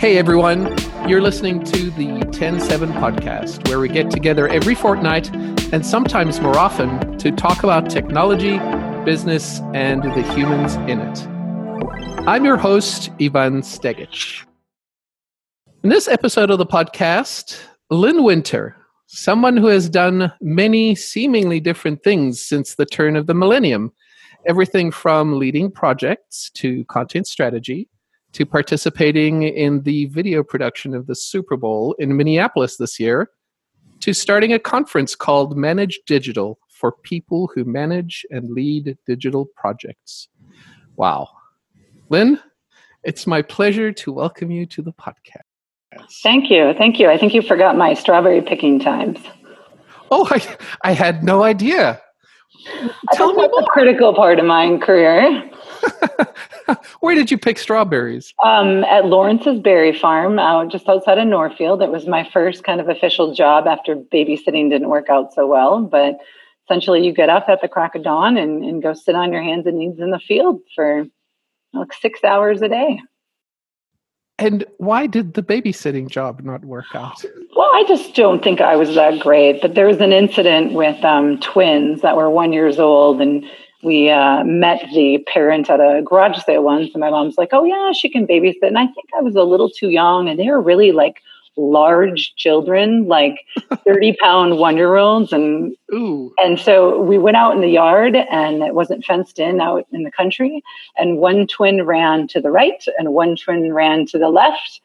Hey everyone, you're listening to the Ten Seven podcast, where we get together every fortnight and sometimes more often to talk about technology, business, and the humans in it. I'm your host, Ivan Stegic. In this episode of the podcast, Lynn Winter, someone who has done many seemingly different things since the turn of the millennium, everything from leading projects to content strategy to participating in the video production of the Super Bowl in Minneapolis this year, to starting a conference called Manage Digital for people who manage and lead digital projects. Wow. Lynn, it's my pleasure to welcome you to the podcast. Thank you. Thank you. I think you forgot my strawberry picking times. Oh, I, I had no idea. Tell me a critical part of my career. Where did you pick strawberries? Um, at Lawrence's Berry Farm, out just outside of Northfield. It was my first kind of official job after babysitting didn't work out so well. But essentially, you get up at the crack of dawn and, and go sit on your hands and knees in the field for like six hours a day. And why did the babysitting job not work out? Well, I just don't think I was that great. But there was an incident with um, twins that were one years old, and we uh, met the parent at a garage sale once, and my mom's like, "Oh yeah, she can babysit." And I think I was a little too young, and they were really like large children, like thirty pound one year olds, and Ooh. and so we went out in the yard, and it wasn't fenced in out in the country, and one twin ran to the right, and one twin ran to the left,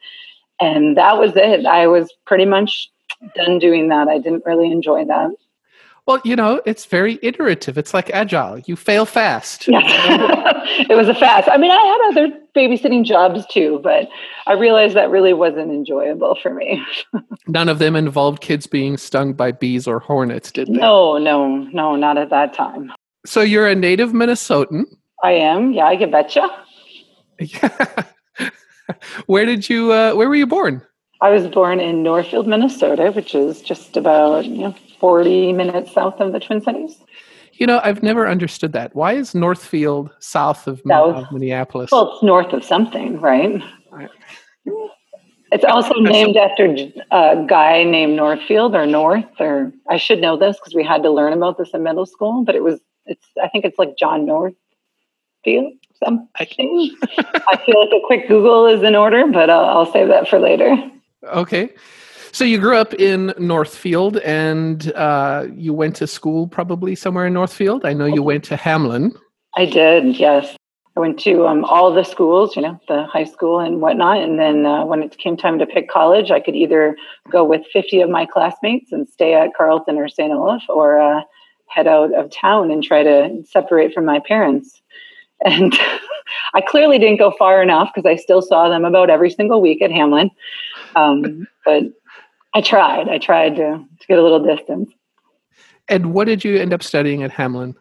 and that was it. I was pretty much done doing that. I didn't really enjoy that. Well, you know, it's very iterative. It's like agile. You fail fast. Yeah. it was a fast. I mean, I had other babysitting jobs too, but I realized that really wasn't enjoyable for me. None of them involved kids being stung by bees or hornets, did they? No, no, no, not at that time. So you're a native Minnesotan. I am. Yeah, I can betcha. Yeah. where did you? Uh, where were you born? I was born in Northfield, Minnesota, which is just about you know 40 minutes south of the Twin Cities. You know, I've never understood that. Why is Northfield south of, south. of Minneapolis? Well, it's north of something, right? It's also named after a guy named Northfield or North, or I should know this because we had to learn about this in middle school. But it was, it's, I think it's like John Northfield. Something. I feel like a quick Google is in order, but I'll, I'll save that for later. Okay. So you grew up in Northfield and uh, you went to school probably somewhere in Northfield. I know you went to Hamline. I did, yes. I went to um, all the schools, you know, the high school and whatnot. And then uh, when it came time to pick college, I could either go with 50 of my classmates and stay at Carleton or St. Olaf or uh, head out of town and try to separate from my parents. And I clearly didn't go far enough because I still saw them about every single week at Hamline. Um, but I tried. I tried to, to get a little distance. And what did you end up studying at Hamline?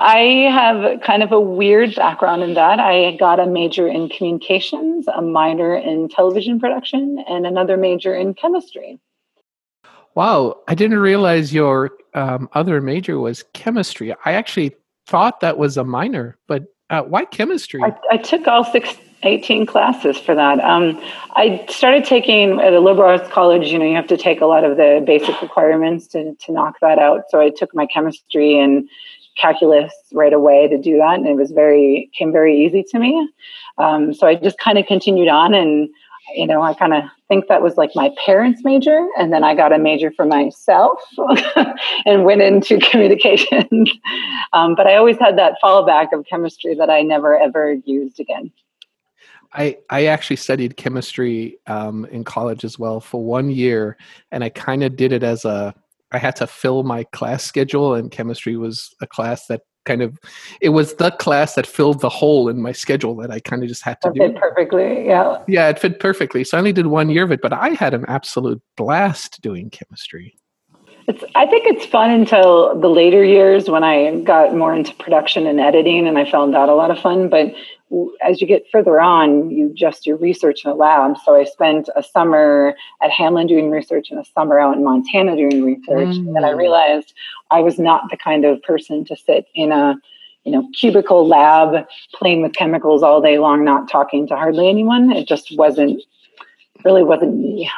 I have kind of a weird background in that. I got a major in communications, a minor in television production, and another major in chemistry. Wow, I didn't realize your um, other major was chemistry. I actually thought that was a minor, but uh, why chemistry? I, I, took all six, 18 classes for that. Um, I started taking at a liberal arts college, you know, you have to take a lot of the basic requirements to, to knock that out. So I took my chemistry and calculus right away to do that. And it was very, came very easy to me. Um, so I just kind of continued on and, you know, I kind of think that was like my parents' major. And then I got a major for myself and went into communications. um, but I always had that fallback of chemistry that I never ever used again. I, I actually studied chemistry um, in college as well for one year, and I kind of did it as a I had to fill my class schedule, and chemistry was a class that kind of it was the class that filled the hole in my schedule that I kind of just had to that do. Fit perfectly, yeah. Yeah, it fit perfectly. So I only did one year of it, but I had an absolute blast doing chemistry. It's, I think it's fun until the later years when I got more into production and editing, and I found that a lot of fun. But as you get further on, you just do research in a lab. So I spent a summer at Hamline doing research and a summer out in Montana doing research. Mm. And I realized I was not the kind of person to sit in a you know, cubicle lab, playing with chemicals all day long, not talking to hardly anyone. It just wasn't, really wasn't me.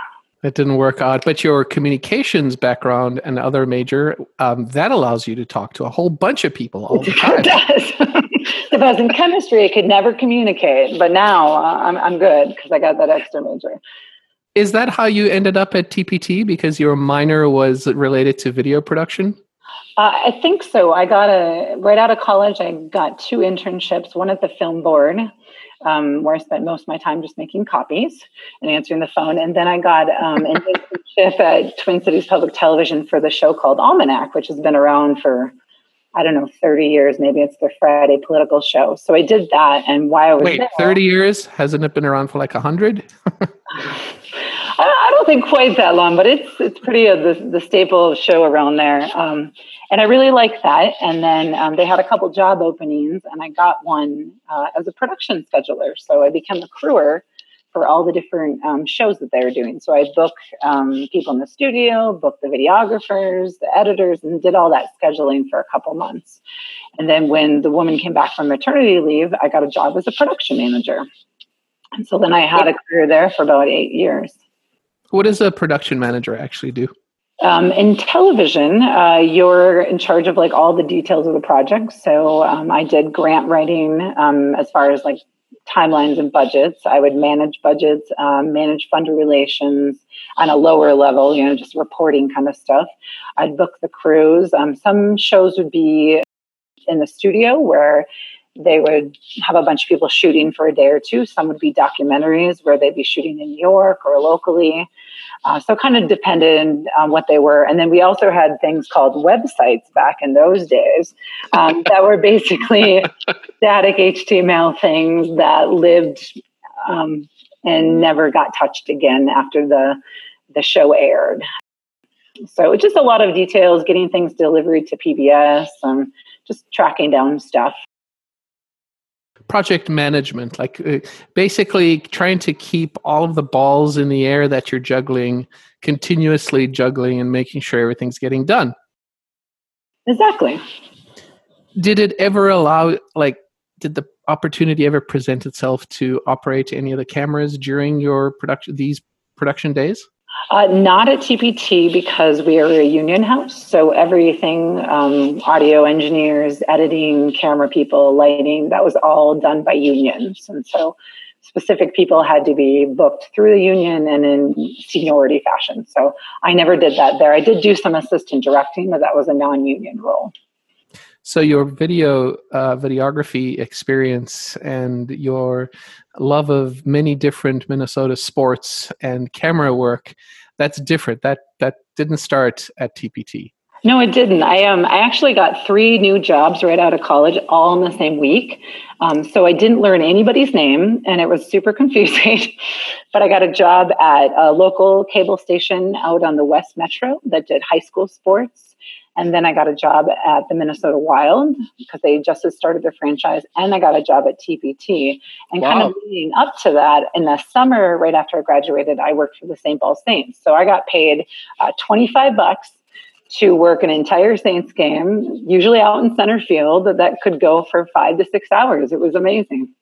It didn't work out. But your communications background and other major, um, that allows you to talk to a whole bunch of people all the time. It does. if I was in chemistry, I could never communicate. But now uh, I'm, I'm good because I got that extra major. Is that how you ended up at TPT? Because your minor was related to video production? Uh, I think so. I got a right out of college. I got two internships. One at the film board, um, where I spent most of my time just making copies and answering the phone, and then I got um, an internship at Twin Cities Public Television for the show called Almanac, which has been around for I don't know, 30 years. Maybe it's the Friday political show. So I did that. And why I was Wait, there, 30 years? Hasn't it been around for like 100? I don't think quite that long, but it's it's pretty uh, the, the staple show around there. Um, and I really like that. And then um, they had a couple job openings, and I got one uh, as a production scheduler. So I became a crewer for all the different um, shows that they were doing. So I booked um, people in the studio, booked the videographers, the editors, and did all that scheduling for a couple months. And then when the woman came back from maternity leave, I got a job as a production manager. And so then I had a career there for about eight years. What does a production manager actually do? Um, in television, uh, you're in charge of like all the details of the project. So um, I did grant writing um, as far as like timelines and budgets. I would manage budgets, um, manage funder relations on a lower level, you know, just reporting kind of stuff. I'd book the crews. Um, some shows would be in the studio where they would have a bunch of people shooting for a day or two. Some would be documentaries where they'd be shooting in New York or locally. Uh, so kind of depended on what they were. And then we also had things called websites back in those days um, that were basically static HTML things that lived um, and never got touched again after the the show aired. So just a lot of details, getting things delivered to PBS, um, just tracking down stuff project management like uh, basically trying to keep all of the balls in the air that you're juggling continuously juggling and making sure everything's getting done. Exactly. Did it ever allow like did the opportunity ever present itself to operate any of the cameras during your production these production days uh, not at TPT because we are a union house. So everything, um, audio engineers, editing, camera people, lighting, that was all done by unions. And so specific people had to be booked through the union and in seniority fashion. So I never did that there. I did do some assistant directing, but that was a non union role. So your video uh, videography experience and your love of many different Minnesota sports and camera work that's different. That that didn't start at TPT. No, it didn't. I um I actually got three new jobs right out of college, all in the same week. Um, so I didn't learn anybody's name, and it was super confusing. but I got a job at a local cable station out on the West Metro that did high school sports and then I got a job at the Minnesota Wild because they just had started their franchise. And I got a job at TPT. And wow. kind of leading up to that, in the summer, right after I graduated, I worked for the St. Paul Saints. So I got paid uh, 25 bucks to work an entire Saints game, usually out in center field, that could go for five to six hours. It was amazing.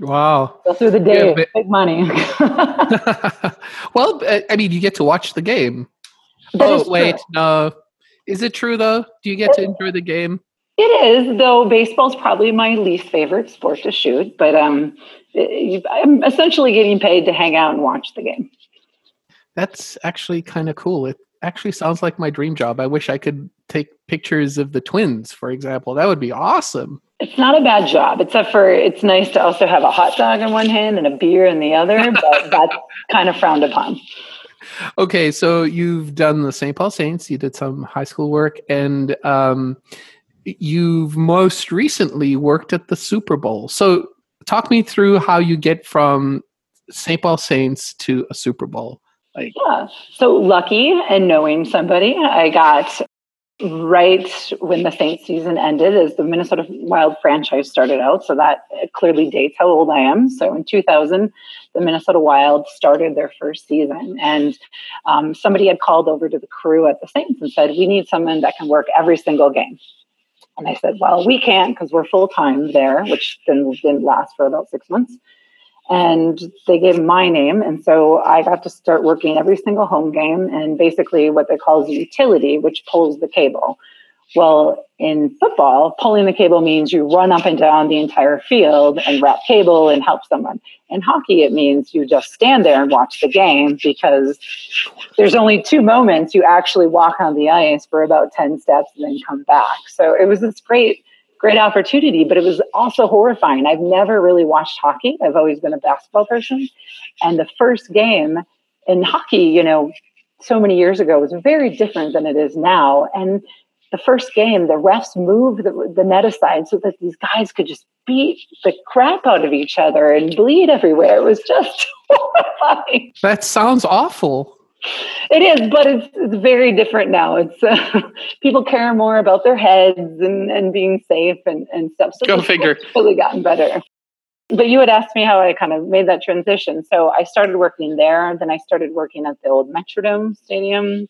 Wow. Go through the day, yeah, but, big money. well, I mean, you get to watch the game. That oh, wait, no. Is it true though? Do you get to enjoy the game? It is, though baseball's probably my least favorite sport to shoot, but um, I'm essentially getting paid to hang out and watch the game. That's actually kind of cool. It actually sounds like my dream job. I wish I could take pictures of the twins, for example. That would be awesome. It's not a bad job, except for it's nice to also have a hot dog in one hand and a beer in the other, but that's kind of frowned upon okay, so you've done the St. Paul Saints, you did some high school work, and um, you've most recently worked at the Super Bowl. So, talk me through how you get from St. Paul Saints to a Super Bowl. Like, yeah, so lucky and knowing somebody, I got right when the Saints season ended as the Minnesota Wild franchise started out. So that clearly dates how old I am. So in 2000, the Minnesota Wild started their first season. And um, somebody had called over to the crew at the Saints and said, We need someone that can work every single game. And I said, well, we can't because we're full time there, which then didn't last for about six months. And they gave my name. And so I got to start working every single home game and basically what they call the utility, which pulls the cable. Well, in football, pulling the cable means you run up and down the entire field and wrap cable and help someone. In hockey, it means you just stand there and watch the game because there's only two moments you actually walk on the ice for about 10 steps and then come back. So it was this great, great opportunity, but it was also horrifying. I've never really watched hockey, I've always been a basketball person. And the first game in hockey, you know, so many years ago was very different than it is now. And the first game, the refs moved the, the net aside so that these guys could just beat the crap out of each other and bleed everywhere. It was just horrifying. That sounds awful. It is, but it's, it's very different now. It's uh, people care more about their heads and, and being safe and, and stuff. So Go figure. It's Really gotten better. But you had asked me how I kind of made that transition. So I started working there. Then I started working at the old Metrodome Stadium,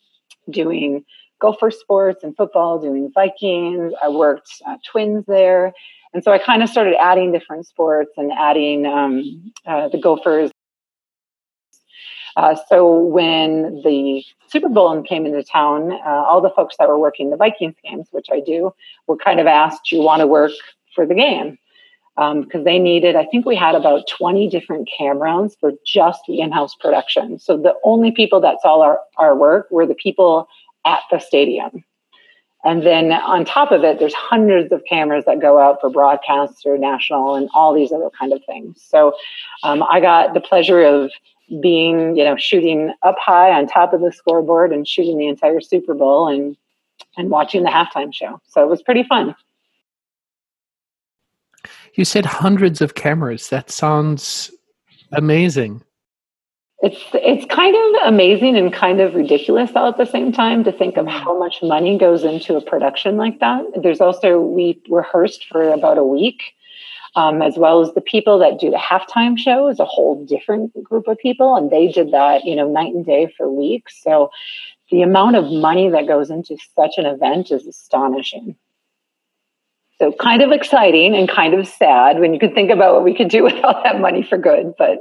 doing Gopher sports and football, doing Vikings. I worked uh, twins there. And so I kind of started adding different sports and adding um, uh, the Gophers. Uh, so when the Super Bowl came into town, uh, all the folks that were working the Vikings games, which I do, were kind of asked, "Do you want to work for the game?" Because um, they needed, I think we had about 20 different cameras for just the in-house production. So the only people that saw our, our work were the people at the stadium. And then on top of it, there's hundreds of cameras that go out for broadcasts or national and all these other kind of things. So um, I got the pleasure of being, you know, shooting up high on top of the scoreboard and shooting the entire Super Bowl and and watching the halftime show. So it was pretty fun. You said hundreds of cameras. That sounds amazing it's it's kind of amazing and kind of ridiculous all at the same time to think of how much money goes into a production like that. There's also we rehearsed for about a week, um, as well as the people that do the halftime show is a whole different group of people, and they did that you know night and day for weeks. So the amount of money that goes into such an event is astonishing. So kind of exciting and kind of sad when you could think about what we could do with all that money for good, but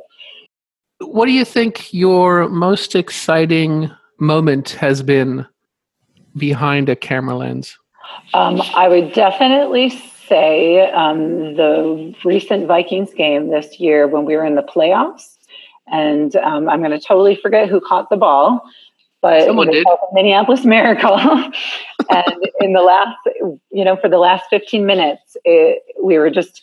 what do you think your most exciting moment has been behind a camera lens? Um, I would definitely say um, the recent Vikings game this year when we were in the playoffs. And um, I'm going to totally forget who caught the ball, but Someone did. Minneapolis Miracle. and in the last, you know, for the last 15 minutes, it, we were just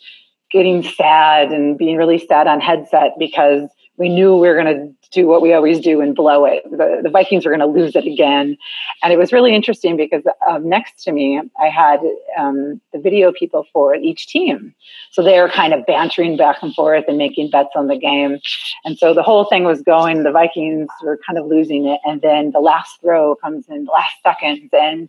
getting sad and being really sad on headset because we knew we were going to do what we always do and blow it. The, the Vikings were going to lose it again. And it was really interesting because um, next to me, I had um, the video people for each team. So they were kind of bantering back and forth and making bets on the game. And so the whole thing was going, the Vikings were kind of losing it. And then the last throw comes in the last seconds. And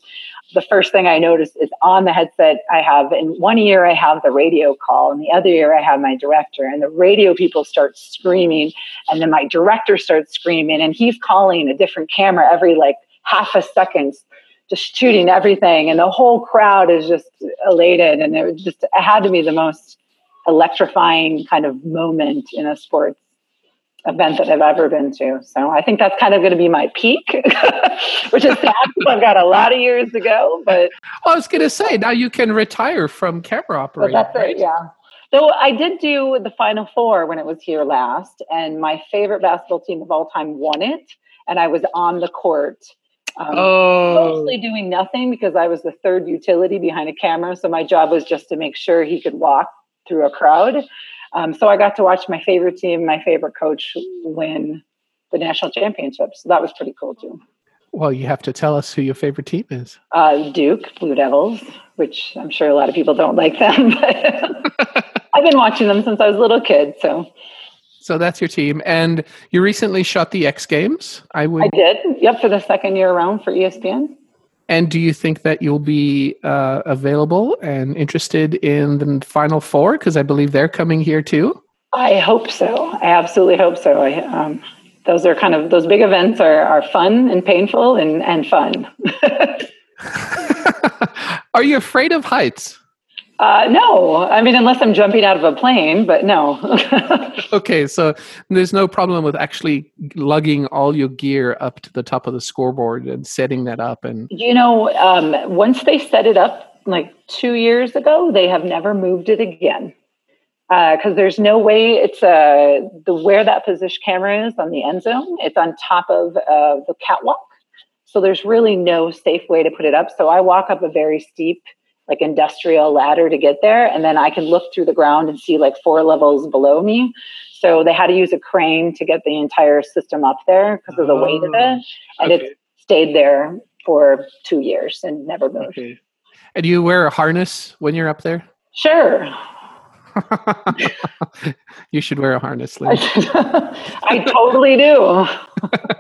the first thing I noticed is on the headset, I have in one ear, I have the radio call, and the other ear, I have my director. And the radio people start screaming, and then my director starts screaming, and he's calling a different camera every like half a second, just shooting everything. And the whole crowd is just elated. And it was just, it had to be the most electrifying kind of moment in a sports event that I've ever been to. So I think that's kind of going to be my peak, which is sad I've got a lot of years to go. But well, I was going to say now you can retire from camera operating. that's right? it, yeah. So I did do the Final Four when it was here last, and my favorite basketball team of all time won it, and I was on the court. Um, oh. Mostly doing nothing because I was the third utility behind a camera. So my job was just to make sure he could walk through a crowd. Um, so I got to watch my favorite team, my favorite coach win the national championship. So that was pretty cool too. Well, you have to tell us who your favorite team is. Uh, Duke Blue Devils, which I'm sure a lot of people don't like them, but I've been watching them since I was a little kid. So, so that's your team, and you recently shot the X Games. I would. I did. Yep, for the second year around for ESPN. And do you think that you'll be uh, available and interested in the Final Four? Because I believe they're coming here too. I hope so. I absolutely hope so. I, um, those are kind of those big events are, are fun and painful and, and fun. Are you afraid of heights? Uh, no, I mean, unless I'm jumping out of a plane, but no. okay, so there's no problem with actually lugging all your gear up to the top of the scoreboard and setting that up. And you know, um, once they set it up like two years ago, they have never moved it again because uh, there's no way it's uh, the where that position camera is on the end zone. It's on top of uh, the catwalk, so there's really no safe way to put it up. So I walk up a very steep like industrial ladder to get there and then i can look through the ground and see like four levels below me. So they had to use a crane to get the entire system up there because of the weight of it oh, and okay. it stayed there for two years and never moved. Okay. and you wear a harness when you're up there? Sure. You should wear a harness Lynn. i totally do.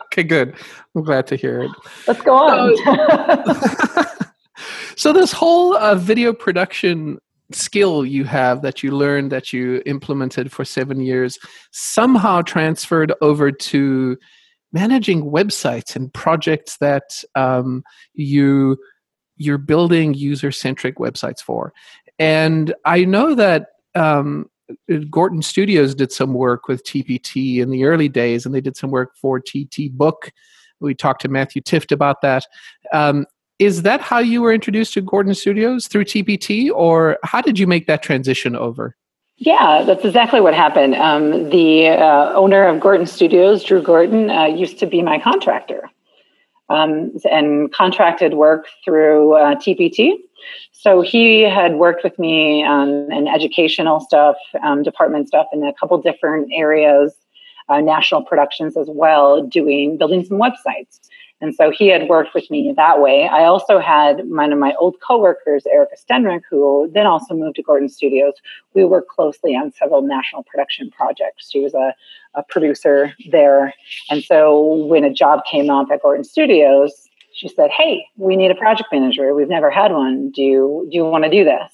Okay good. I'm glad to hear it. Let's go on. So this whole uh, video production skill you have that you learned that you implemented for seven years somehow transferred over to managing websites and projects that um, you you're building user centric websites for. And i know that um, gorton studios did some work with tpt in the early days and they did some work for tt book. We talked to matthew tift about that. Um, is that how you were introduced to Gorton Studios through TPT, or how did you make that transition over? Yeah, that's exactly what happened. Um, the uh, owner of Gorton Studios, Drew Gorton, uh, used to be my contractor um, and contracted work through uh, TPT. So he had worked with me on an educational stuff, um, department stuff in a couple different areas, uh, national productions as well, doing building some websites. And so he had worked with me that way. I also had one of my old coworkers, Erica Stenrick, who then also moved to Gorton Studios. We worked closely on several national production projects. She was a, a producer there. And so when a job came up at Gorton Studios, she said, Hey, we need a project manager. We've never had one. Do you, do you want to do this?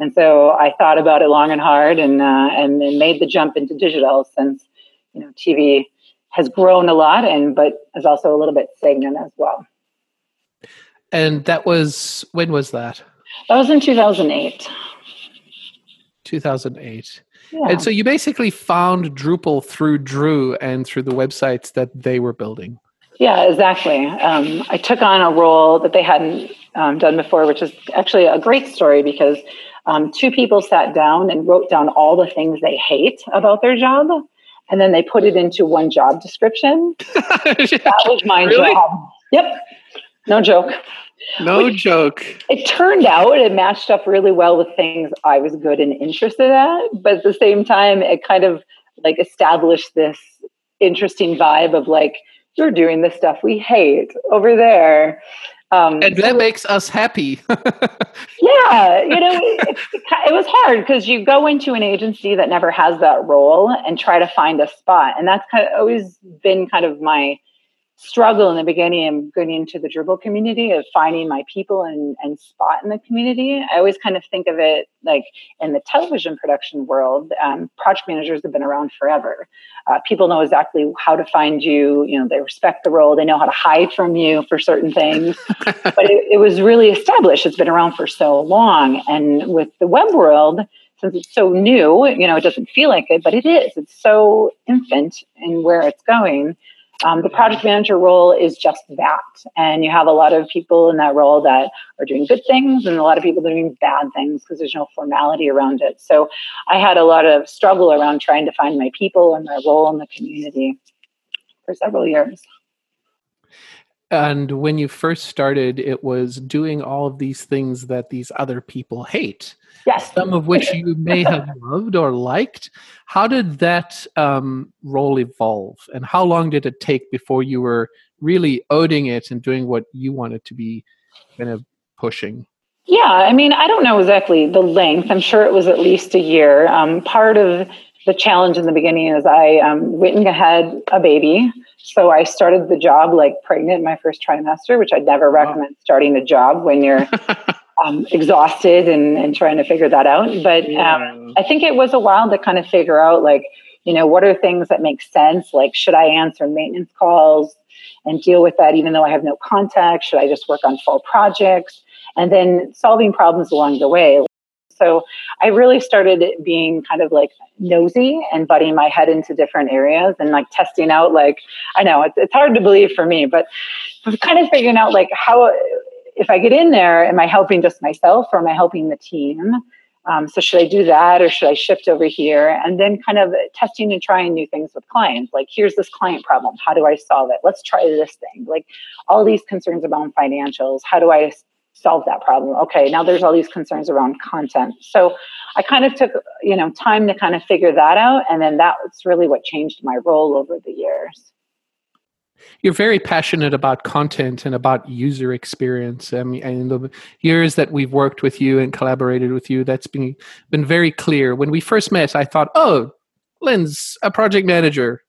And so I thought about it long and hard and, uh, and, and made the jump into digital since, you know, TV has grown a lot and but is also a little bit stagnant as well. And that was when was that? That was in 2008. 2008. Yeah. And so you basically found Drupal through Drew and through the websites that they were building. Yeah, exactly. Um, I took on a role that they hadn't um, done before, which is actually a great story because um, two people sat down and wrote down all the things they hate about their job and then they put it into one job description. that was my really? job. Yep. No joke. No Which, joke. It turned out it matched up really well with things I was good and interested at, but at the same time, it kind of like established this interesting vibe of like, you're doing the stuff we hate over there. Um, and that makes us happy. yeah, you know, it, it was hard because you go into an agency that never has that role and try to find a spot, and that's kind of always been kind of my struggle in the beginning of getting into the Drupal community of finding my people and, and spot in the community. I always kind of think of it like in the television production world, um, project managers have been around forever. Uh, people know exactly how to find you. You know, they respect the role. They know how to hide from you for certain things. but it, it was really established. It's been around for so long. And with the web world, since it's so new, you know, it doesn't feel like it, but it is. It's so infant in where it's going um, the project manager role is just that. And you have a lot of people in that role that are doing good things and a lot of people doing bad things because there's no formality around it. So I had a lot of struggle around trying to find my people and my role in the community for several years. And when you first started, it was doing all of these things that these other people hate. Yes. Some of which you may have loved or liked. How did that um, role evolve? And how long did it take before you were really owning it and doing what you wanted to be kind of pushing? Yeah, I mean, I don't know exactly the length. I'm sure it was at least a year. Um, part of the challenge in the beginning is I um, went and had a baby. So I started the job like pregnant my first trimester, which I'd never wow. recommend starting a job when you're um, exhausted and, and trying to figure that out. But um. I think it was a while to kind of figure out like, you know, what are things that make sense? Like, should I answer maintenance calls and deal with that even though I have no contact? Should I just work on full projects? and then solving problems along the way. So I really started being kind of like nosy and butting my head into different areas and like testing out like I know it's, it's hard to believe for me, but kind of figuring out like how if I get in there, am I helping just myself or am I helping the team? Um, so should I do that or should I shift over here? And then kind of testing and trying new things with clients. Like, here's this client problem. How do I solve it? Let's try this thing. Like all these concerns about financials. How do I solve that problem? Okay, now there's all these concerns around content. So I kind of took, you know, time to kind of figure that out. And then that's really what changed my role over the years you're very passionate about content and about user experience. I mean, in the years that we've worked with you and collaborated with you, that's been been very clear. When we first met, I thought, "Oh, Lynn's a project manager,"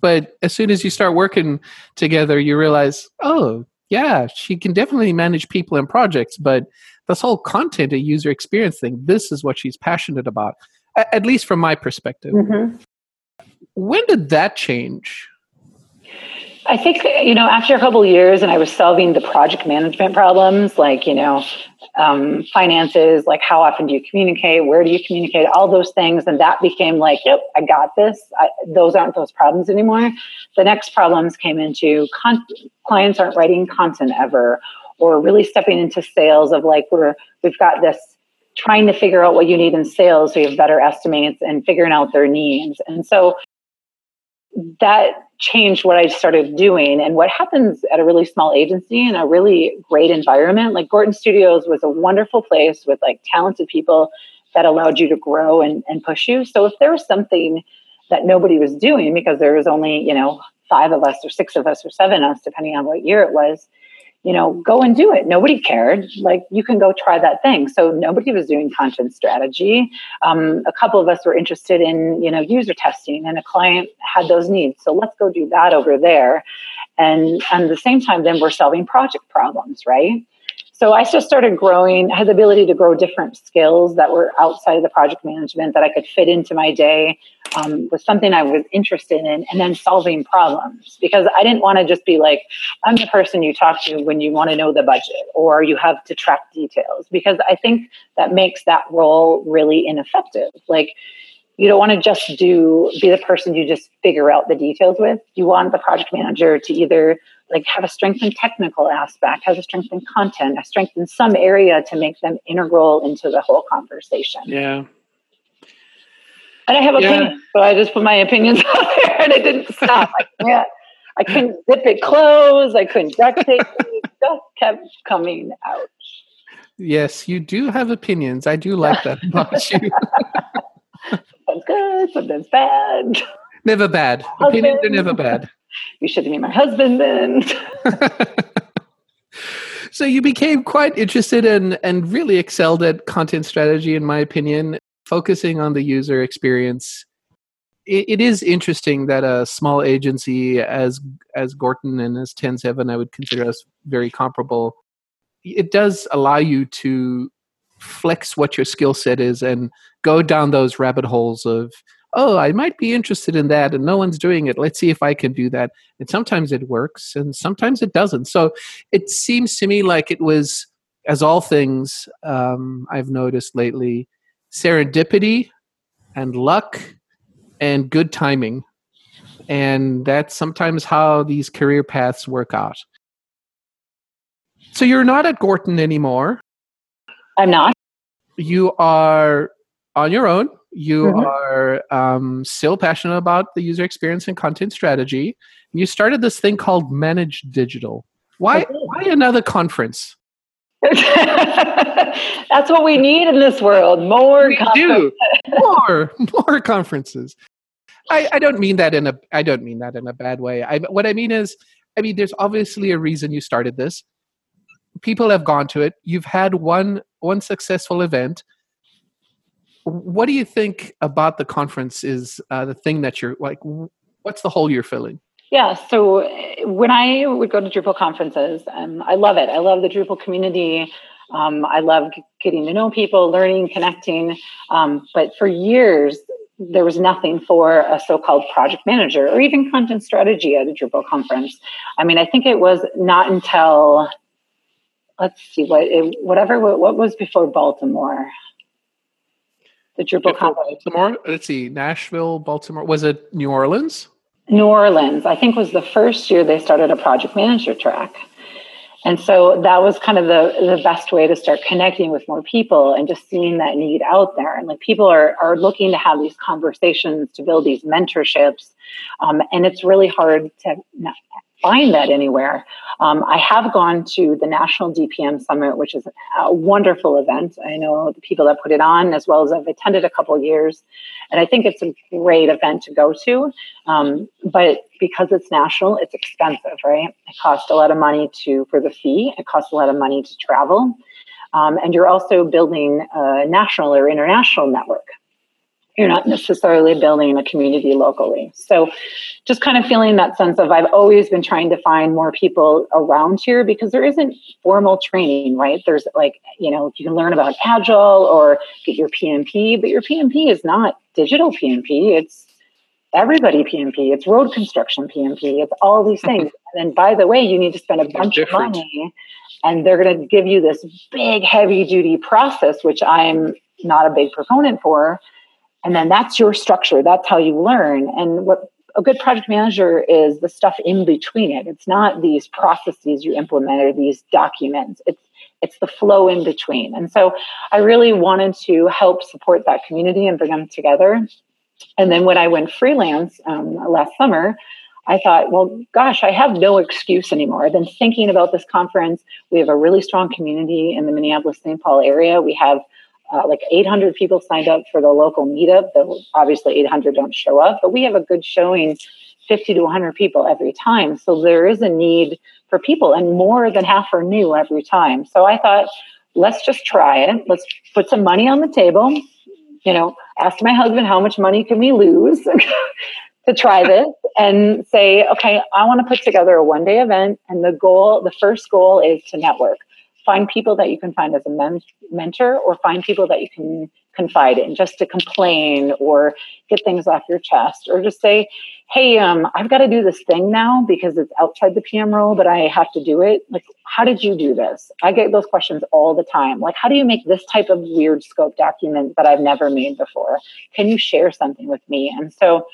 but as soon as you start working together, you realize, "Oh, yeah, she can definitely manage people and projects, but this whole content and user experience thing, this is what she's passionate about." At least from my perspective. Mm-hmm. When did that change? I think, you know, after a couple years and I was solving the project management problems, like, you know, um, finances, like how often do you communicate? Where do you communicate? All those things. And that became like, yep, I got this. I, those aren't those problems anymore. The next problems came into con- clients aren't writing content ever or really stepping into sales of like, we're, we've got this trying to figure out what you need in sales so you have better estimates and figuring out their needs. And so that changed what I started doing. And what happens at a really small agency in a really great environment, like Gorton Studios was a wonderful place with like talented people that allowed you to grow and, and push you. So if there was something that nobody was doing because there was only, you know, five of us or six of us or seven of us, depending on what year it was, you know, go and do it. Nobody cared. Like you can go try that thing. So nobody was doing content strategy. Um, a couple of us were interested in, you know, user testing, and a client had those needs. So let's go do that over there. And, and at the same time, then we're solving project problems, right? So I just started growing, had the ability to grow different skills that were outside of the project management that I could fit into my day um, was something I was interested in, and then solving problems because I didn't want to just be like, I'm the person you talk to when you want to know the budget or you have to track details because I think that makes that role really ineffective. Like, you don't want to just do be the person you just figure out the details with. You want the project manager to either like have a strength in technical aspect, has a strength in content, a strength in some area to make them integral into the whole conversation. Yeah. And I have yeah. opinions, so I just put my opinions out there, and it didn't stop. I can't. I couldn't zip it closed. I couldn't duct tape it. it just kept coming out. Yes, you do have opinions. I do like that about you. sometimes good, sometimes bad. Never bad. Husband. Opinions are never bad you should have been my husband then. so you became quite interested in and really excelled at content strategy, in my opinion, focusing on the user experience. it, it is interesting that a small agency as as Gorton and as Ten Seven, I would consider us very comparable. It does allow you to flex what your skill set is and go down those rabbit holes of oh, I might be interested in that and no one's doing it. Let's see if I can do that. And sometimes it works and sometimes it doesn't. So it seems to me like it was, as all things um, I've noticed lately, serendipity and luck and good timing. And that's sometimes how these career paths work out. So you're not at Gorton anymore. I'm not. You are on your own you mm-hmm. are um, still passionate about the user experience and content strategy. You started this thing called Manage Digital. Why, why another conference? That's what we need in this world. More we do. more, more conferences. I, I don't mean that in a I don't mean that in a bad way. I, what I mean is, I mean, there's obviously a reason you started this. People have gone to it. You've had one one successful event what do you think about the conference is uh, the thing that you're like what's the hole you're filling? Yeah so when i would go to drupal conferences um, i love it. I love the drupal community. Um, i love getting to know people learning connecting. Um, but for years there was nothing for a so-called project manager or even content strategy at a drupal conference. I mean i think it was not until let's see what it, whatever what was before Baltimore. The Drupal before Baltimore. Let's see, Nashville, Baltimore. Was it New Orleans? New Orleans, I think, was the first year they started a project manager track. And so that was kind of the, the best way to start connecting with more people and just seeing that need out there. And like people are, are looking to have these conversations to build these mentorships. Um, and it's really hard to find that anywhere. Um, I have gone to the National DPM Summit, which is a wonderful event. I know the people that put it on, as well as I've attended a couple years, and I think it's a great event to go to. Um, but because it's national, it's expensive, right? It costs a lot of money to for the fee. It costs a lot of money to travel, um, and you're also building a national or international network you're not necessarily building a community locally. So just kind of feeling that sense of I've always been trying to find more people around here because there isn't formal training, right? There's like, you know, you can learn about agile or get your PMP, but your PMP is not digital PMP. It's everybody PMP. It's road construction PMP. It's all these things. and then by the way, you need to spend a bunch of money and they're going to give you this big heavy duty process, which I'm not a big proponent for and then that's your structure. That's how you learn. And what a good project manager is the stuff in between it. It's not these processes you implement or these documents. It's it's the flow in between. And so I really wanted to help support that community and bring them together. And then when I went freelance um, last summer, I thought, well, gosh, I have no excuse anymore. I've been thinking about this conference. We have a really strong community in the Minneapolis St. Paul area. We have uh, like 800 people signed up for the local meetup. Though obviously 800 don't show up, but we have a good showing, 50 to 100 people every time. So there is a need for people, and more than half are new every time. So I thought, let's just try it. Let's put some money on the table. You know, ask my husband how much money can we lose to try this, and say, okay, I want to put together a one day event, and the goal, the first goal is to network find people that you can find as a men- mentor or find people that you can confide in just to complain or get things off your chest or just say hey um, i've got to do this thing now because it's outside the pm role but i have to do it. Like how did you do this? I get those questions all the time. Like how do you make this type of weird scope document that i've never made before? Can you share something with me? And so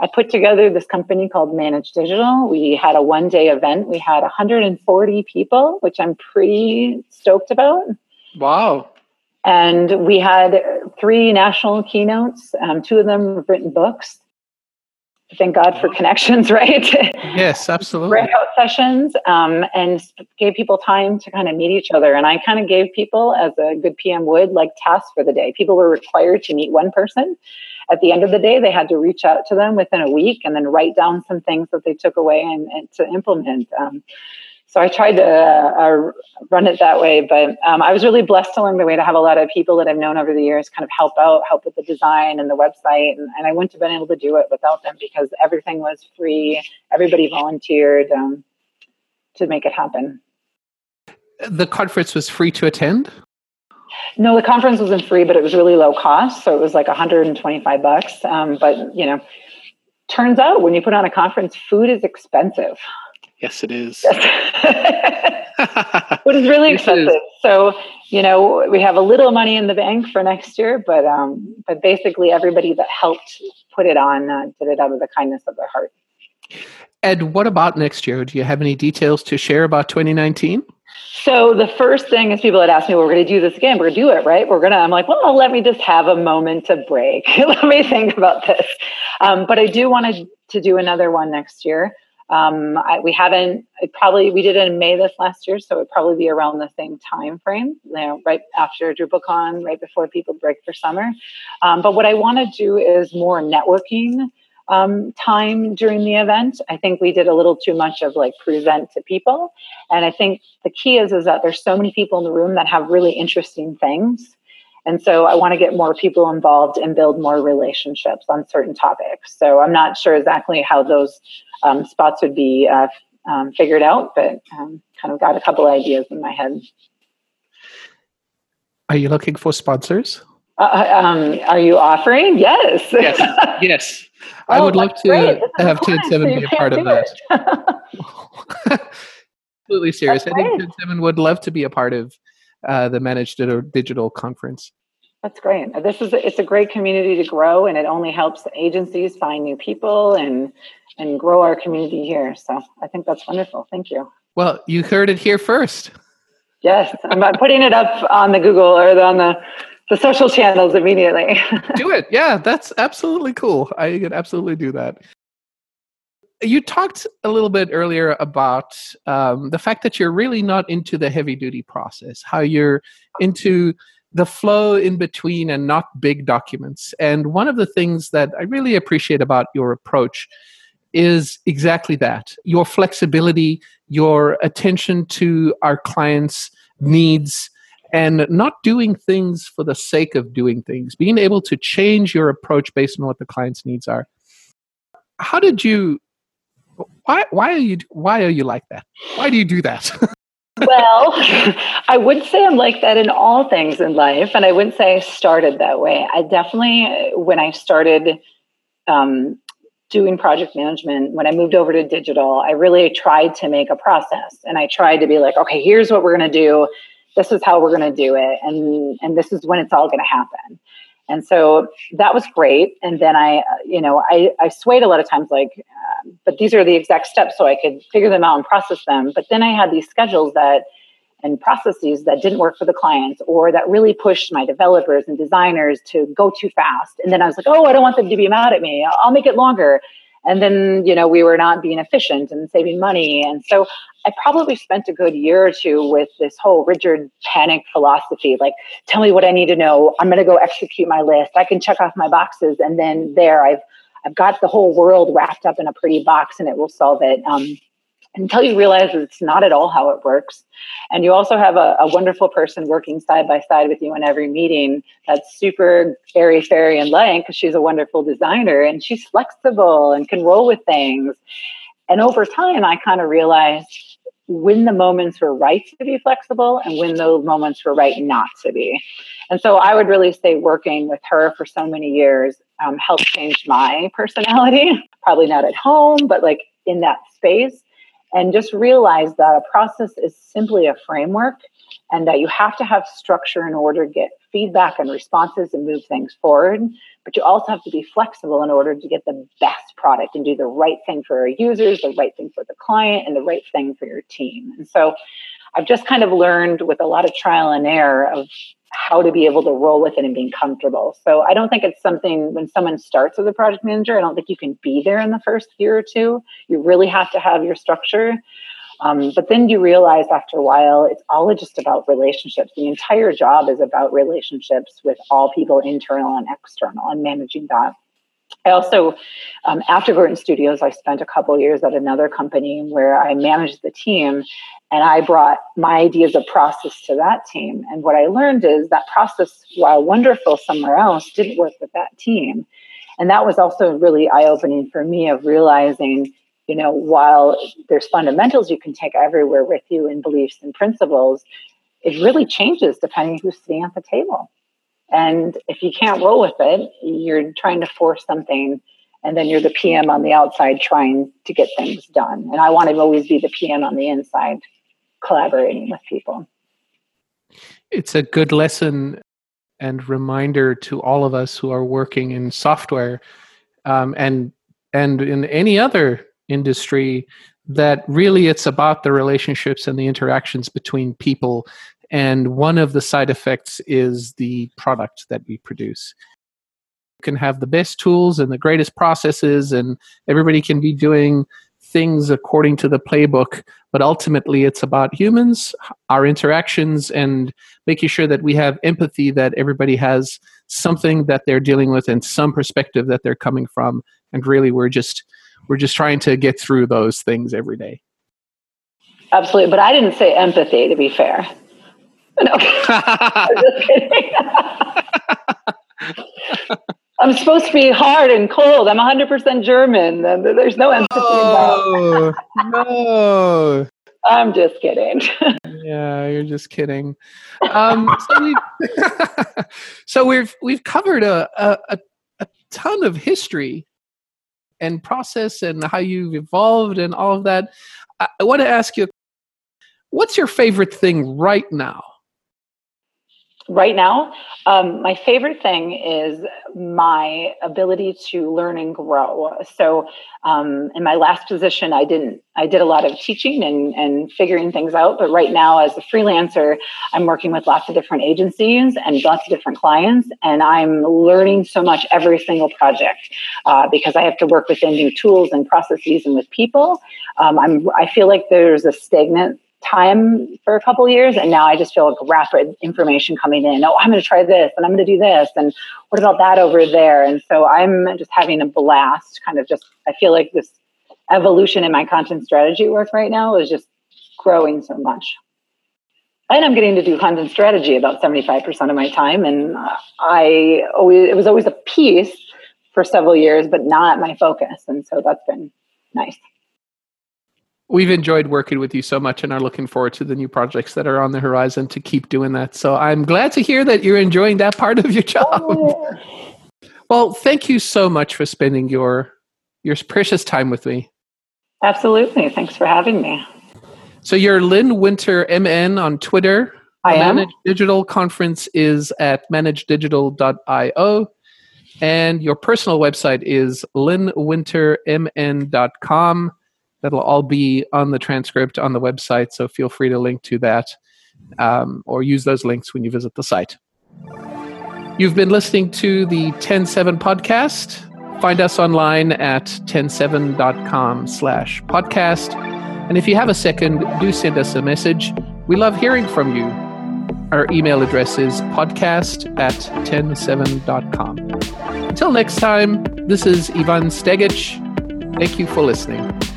I put together this company called Manage Digital. We had a one day event. We had 140 people, which I'm pretty stoked about. Wow. And we had three national keynotes. Um, two of them have written books. Thank God for connections, right? Yes, absolutely. Breakout sessions um, and gave people time to kind of meet each other. And I kind of gave people, as a good PM would, like tasks for the day. People were required to meet one person at the end of the day, they had to reach out to them within a week and then write down some things that they took away and, and to implement. Um, so I tried to uh, uh, run it that way, but um, I was really blessed along the way to have a lot of people that I've known over the years kind of help out, help with the design and the website, and, and I wouldn't have been able to do it without them because everything was free. Everybody volunteered um, to make it happen. The conference was free to attend. No, the conference wasn't free, but it was really low cost. So it was like 125 bucks. Um, but you know, turns out when you put on a conference, food is expensive. Yes, it is. food is really expensive. Is. So you know, we have a little money in the bank for next year, but um, but basically everybody that helped put it on uh, did it out of the kindness of their heart. Ed, what about next year? Do you have any details to share about 2019? So the first thing is people had asked me, well, we're going to do this again. We're going to do it, right? We're going to, I'm like, well, let me just have a moment to break. let me think about this. Um, but I do want to, do another one next year. Um, I, we haven't, probably, we did it in May this last year. So it'd probably be around the same time frame, you know, right after DrupalCon, right before people break for summer. Um, but what I want to do is more networking um, time during the event. I think we did a little too much of like present to people. And I think the key is is that there's so many people in the room that have really interesting things. And so I want to get more people involved and build more relationships on certain topics. So I'm not sure exactly how those um, spots would be uh, um, figured out, but um, kind of got a couple ideas in my head. Are you looking for sponsors? Uh, uh um, are you offering? Yes. Yes. yes. I would oh, love to have Ten Seven be a part of that. absolutely serious. That's I think Ten Seven would love to be a part of uh, the Manage Digital Conference. That's great. This is a, it's a great community to grow, and it only helps agencies find new people and and grow our community here. So I think that's wonderful. Thank you. Well, you heard it here first. Yes, I'm putting it up on the Google or on the the social channels immediately. do it. Yeah, that's absolutely cool. I could absolutely do that. You talked a little bit earlier about um, the fact that you're really not into the heavy duty process, how you're into the flow in between and not big documents. And one of the things that I really appreciate about your approach is exactly that your flexibility, your attention to our clients' needs, and not doing things for the sake of doing things, being able to change your approach based on what the client's needs are. How did you? Why, why are you why are you like that? Why do you do that? well, I would say I'm like that in all things in life, and I wouldn't say I started that way. I definitely, when I started um, doing project management, when I moved over to digital, I really tried to make a process, and I tried to be like, okay, here's what we're going to do. This is how we're going to do it, and and this is when it's all going to happen. And so that was great. And then I, you know, I, I swayed a lot of times, like, uh, but these are the exact steps so I could figure them out and process them. But then I had these schedules that, and processes that didn't work for the clients or that really pushed my developers and designers to go too fast. And then I was like, oh, I don't want them to be mad at me. I'll make it longer and then you know we were not being efficient and saving money. And so i probably spent a good year or two with this whole rigid panic philosophy like tell me what i need to know. I'm going to go execute my list. I can check off my boxes. And then there i've i've got the whole world wrapped up in a pretty box and it will solve it. Um, until you realize that it's not at all how it works. And you also have a, a, wonderful person working side by side with you in every meeting that's super airy fairy and light because she's a wonderful designer and she's flexible and can roll with things. And over time, I kind of realized when the moments were right to be flexible and when those moments were right not to be. And so I would really say working with her for so many years um, helped change my personality. Probably not at home, but like in that space and just realize that a process is simply a framework and that you have to have structure in order to get feedback and responses and move things forward but you also have to be flexible in order to get the best product and do the right thing for our users the right thing for the client and the right thing for your team. And so i've just kind of learned with a lot of trial and error of how to be able to roll with it and being comfortable. So I don't think it's something when someone starts as a project manager, I don't think you can be there in the first year or two. You really have to have your structure. Um, but then you realize after a while, it's all just about relationships. The entire job is about relationships with all people, internal and external, and managing that. I also, um, after Gorton Studios, I spent a couple years at another company where I managed the team and I brought my ideas of process to that team. And what I learned is that process, while wonderful somewhere else, didn't work with that team. And that was also really eye opening for me of realizing, you know, while there's fundamentals you can take everywhere with you in beliefs and principles, it really changes depending who's sitting at the table. And if you can't roll with it, you're trying to force something and then you're the PM on the outside trying to get things done. And I want to always be the PM on the inside collaborating with people. It's a good lesson and reminder to all of us who are working in software um, and and in any other industry that really it's about the relationships and the interactions between people and one of the side effects is the product that we produce you can have the best tools and the greatest processes and everybody can be doing things according to the playbook, but ultimately it's about humans, our interactions, and making sure that we have empathy, that everybody has something that they're dealing with and some perspective that they're coming from. And really, we're just we're just trying to get through those things every day. Absolutely, but I didn't say empathy. To be fair, no, I'm. I'm supposed to be hard and cold. I'm 100% German. There's no empathy oh, no. I'm just kidding. yeah, you're just kidding. Um, so, we've, so we've we've covered a, a a ton of history and process and how you've evolved and all of that. I, I want to ask you what's your favorite thing right now? Right now um, my favorite thing is my ability to learn and grow. So um, in my last position i didn't i did a lot of teaching and, and figuring things out but right now as a freelancer i'm working with lots of different agencies and lots of different clients and i'm learning so much every single project uh, because i have to work within new tools and processes and with people. Um, i'm i feel like there's a stagnant time for a couple years and now i just feel like rapid information coming in. Oh i'm going to try this and i'm going to do this and what about that over there? And so i'm just having a blast kind of just i feel like this evolution in my content strategy work right now is just growing so much. And i'm getting to do content strategy about 75% of my time and uh, i always it was always a piece for several years but not my focus and so that's been nice We've enjoyed working with you so much and are looking forward to the new projects that are on the horizon to keep doing that. So I'm glad to hear that you're enjoying that part of your job. Oh. Well, thank you so much for spending your your precious time with me. Absolutely. Thanks for having me. So you're Lynn Winter MN on Twitter. I am. Manage Digital conference is at managedigital.io. And your personal website is lynnwintermn.com. That'll all be on the transcript on the website, so feel free to link to that um, or use those links when you visit the site. You've been listening to the Ten Seven podcast. Find us online at 107.com slash podcast. And if you have a second, do send us a message. We love hearing from you. Our email address is podcast at 107.com. Until next time, this is Ivan Stegic. Thank you for listening.